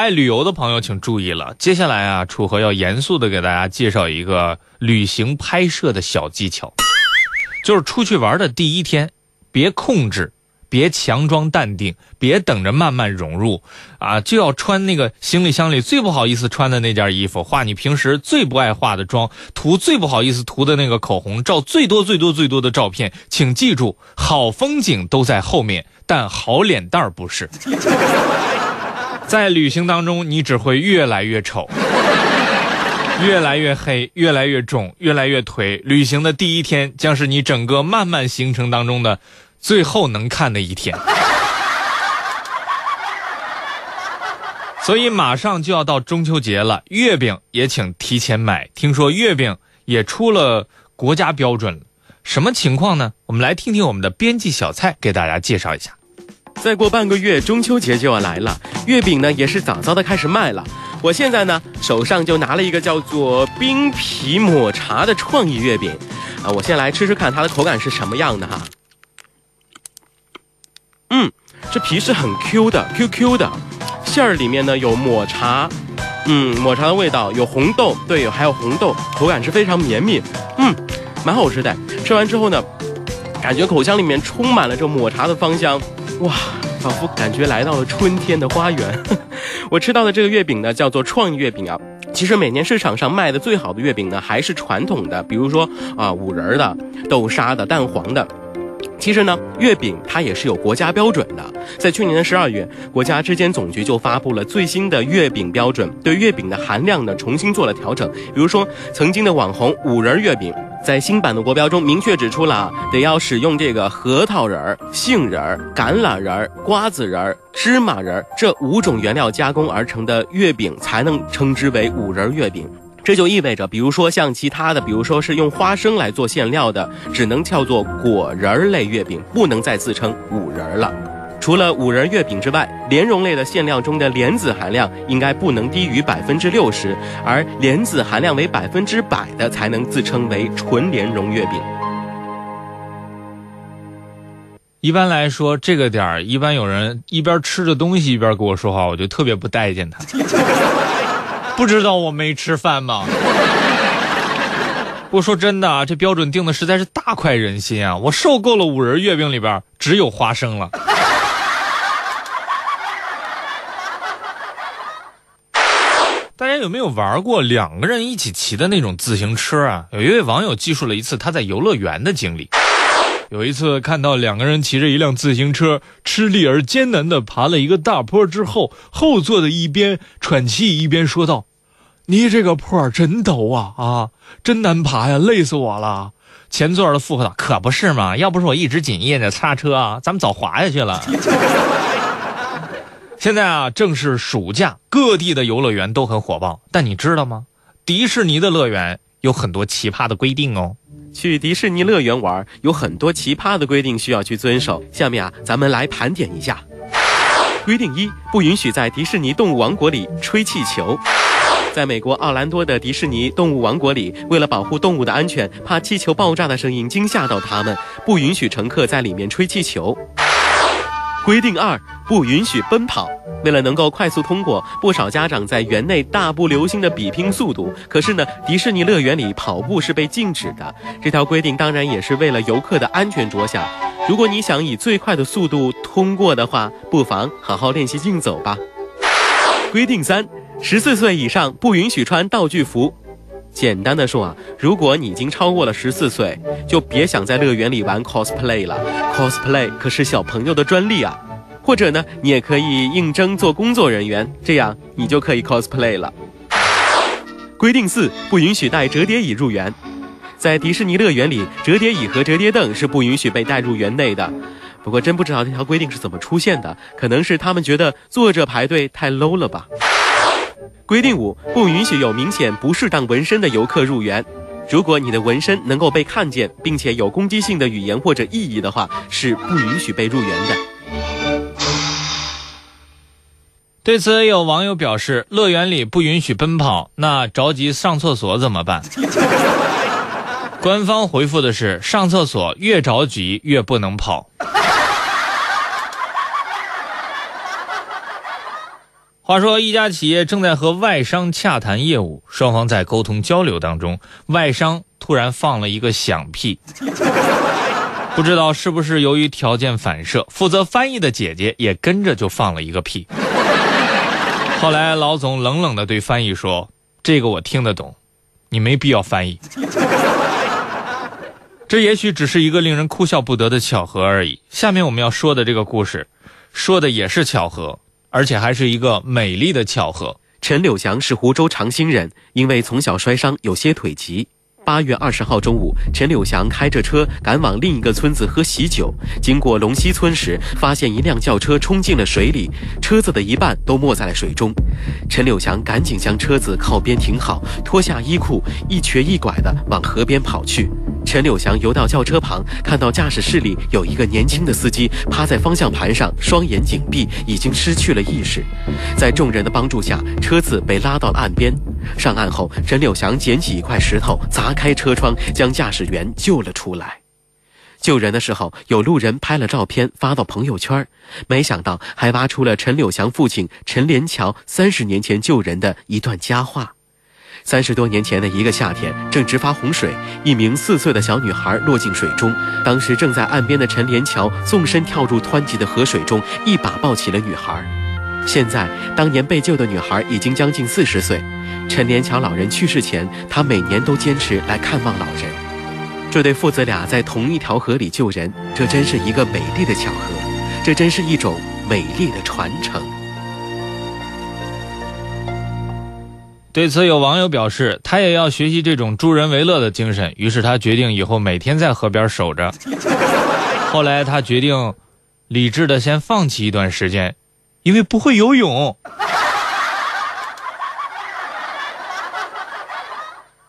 爱旅游的朋友请注意了，接下来啊，楚河要严肃的给大家介绍一个旅行拍摄的小技巧，就是出去玩的第一天，别控制。别强装淡定，别等着慢慢融入，啊，就要穿那个行李箱里最不好意思穿的那件衣服，化你平时最不爱化的妆，涂最不好意思涂的那个口红，照最多最多最多的照片。请记住，好风景都在后面，但好脸蛋不是。在旅行当中，你只会越来越丑，越来越黑，越来越肿，越来越颓。旅行的第一天将是你整个漫漫行程当中的。最后能看的一天，所以马上就要到中秋节了，月饼也请提前买。听说月饼也出了国家标准了，什么情况呢？我们来听听我们的编辑小蔡给大家介绍一下。再过半个月，中秋节就要来了，月饼呢也是早早的开始卖了。我现在呢手上就拿了一个叫做冰皮抹茶的创意月饼，啊，我先来吃吃看它的口感是什么样的哈。嗯，这皮是很 Q 的，Q Q 的，馅儿里面呢有抹茶，嗯，抹茶的味道，有红豆，对，还有红豆，口感是非常绵密，嗯，蛮好吃的。吃完之后呢，感觉口腔里面充满了这抹茶的芳香，哇，仿佛感觉来到了春天的花园。我吃到的这个月饼呢，叫做创意月饼啊。其实每年市场上卖的最好的月饼呢，还是传统的，比如说啊，五仁的、豆沙的、蛋黄的。其实呢，月饼它也是有国家标准的。在去年的十二月，国家质检总局就发布了最新的月饼标准，对月饼的含量呢重新做了调整。比如说，曾经的网红五仁月饼，在新版的国标中明确指出了，得要使用这个核桃仁儿、杏仁儿、橄榄仁儿、瓜子仁儿、芝麻仁儿这五种原料加工而成的月饼，才能称之为五仁月饼。这就意味着，比如说像其他的，比如说是用花生来做馅料的，只能叫做果仁儿类月饼，不能再自称五仁儿了。除了五仁月饼之外，莲蓉类的馅料中的莲子含量应该不能低于百分之六十，而莲子含量为百分之百的才能自称为纯莲蓉月饼。一般来说，这个点儿一般有人一边吃着东西一边跟我说话，我就特别不待见他。不知道我没吃饭吗？我说真的啊，这标准定的实在是大快人心啊！我受够了五仁月饼里边只有花生了。大家有没有玩过两个人一起骑的那种自行车啊？有一位网友记述了一次他在游乐园的经历。有一次看到两个人骑着一辆自行车，吃力而艰难地爬了一个大坡之后，后座的一边喘气一边说道。你这个坡真陡啊啊，真难爬呀，累死我了。前座的附和道：“可不是嘛，要不是我一直紧掖着刹车啊，咱们早滑下去了。”现在啊，正是暑假，各地的游乐园都很火爆。但你知道吗？迪士尼的乐园有很多奇葩的规定哦。去迪士尼乐园玩，有很多奇葩的规定需要去遵守。下面啊，咱们来盘点一下。规定一：不允许在迪士尼动物王国里吹气球。在美国奥兰多的迪士尼动物王国里，为了保护动物的安全，怕气球爆炸的声音惊吓到它们，不允许乘客在里面吹气球。规定二：不允许奔跑。为了能够快速通过，不少家长在园内大步流星的比拼速度。可是呢，迪士尼乐园里跑步是被禁止的。这条规定当然也是为了游客的安全着想。如果你想以最快的速度通过的话，不妨好好练习竞走吧。规定三。十四岁以上不允许穿道具服。简单的说啊，如果你已经超过了十四岁，就别想在乐园里玩 cosplay 了。cosplay 可是小朋友的专利啊。或者呢，你也可以应征做工作人员，这样你就可以 cosplay 了。规定四：不允许带折叠椅入园。在迪士尼乐园里，折叠椅和折叠凳是不允许被带入园内的。不过真不知道这条规定是怎么出现的，可能是他们觉得坐着排队太 low 了吧。规定五：不允许有明显不适当纹身的游客入园。如果你的纹身能够被看见，并且有攻击性的语言或者意义的话，是不允许被入园的。对此，有网友表示：乐园里不允许奔跑，那着急上厕所怎么办？官方回复的是：上厕所越着急越不能跑。话说，一家企业正在和外商洽谈业务，双方在沟通交流当中，外商突然放了一个响屁，不知道是不是由于条件反射，负责翻译的姐姐也跟着就放了一个屁。后来老总冷冷地对翻译说：“这个我听得懂，你没必要翻译。” 这也许只是一个令人哭笑不得的巧合而已。下面我们要说的这个故事，说的也是巧合。而且还是一个美丽的巧合。陈柳祥是湖州长兴人，因为从小摔伤，有些腿疾。八月二十号中午，陈柳祥开着车赶往另一个村子喝喜酒，经过龙溪村时，发现一辆轿车冲进了水里，车子的一半都没在了水中。陈柳祥赶紧将车子靠边停好，脱下衣裤，一瘸一拐地往河边跑去。陈柳祥游到轿车旁，看到驾驶室里有一个年轻的司机趴在方向盘上，双眼紧闭，已经失去了意识。在众人的帮助下，车子被拉到了岸边。上岸后，陈柳祥捡起一块石头，砸开车窗，将驾驶员救了出来。救人的时候，有路人拍了照片发到朋友圈，没想到还挖出了陈柳祥父亲陈连桥三十年前救人的一段佳话。三十多年前的一个夏天，正值发洪水，一名四岁的小女孩落进水中。当时正在岸边的陈连桥纵身跳入湍急的河水中，一把抱起了女孩。现在，当年被救的女孩已经将近四十岁。陈连桥老人去世前，他每年都坚持来看望老人。这对父子俩在同一条河里救人，这真是一个美丽的巧合，这真是一种美丽的传承。对此，有网友表示，他也要学习这种助人为乐的精神。于是他决定以后每天在河边守着。后来他决定理智的先放弃一段时间，因为不会游泳。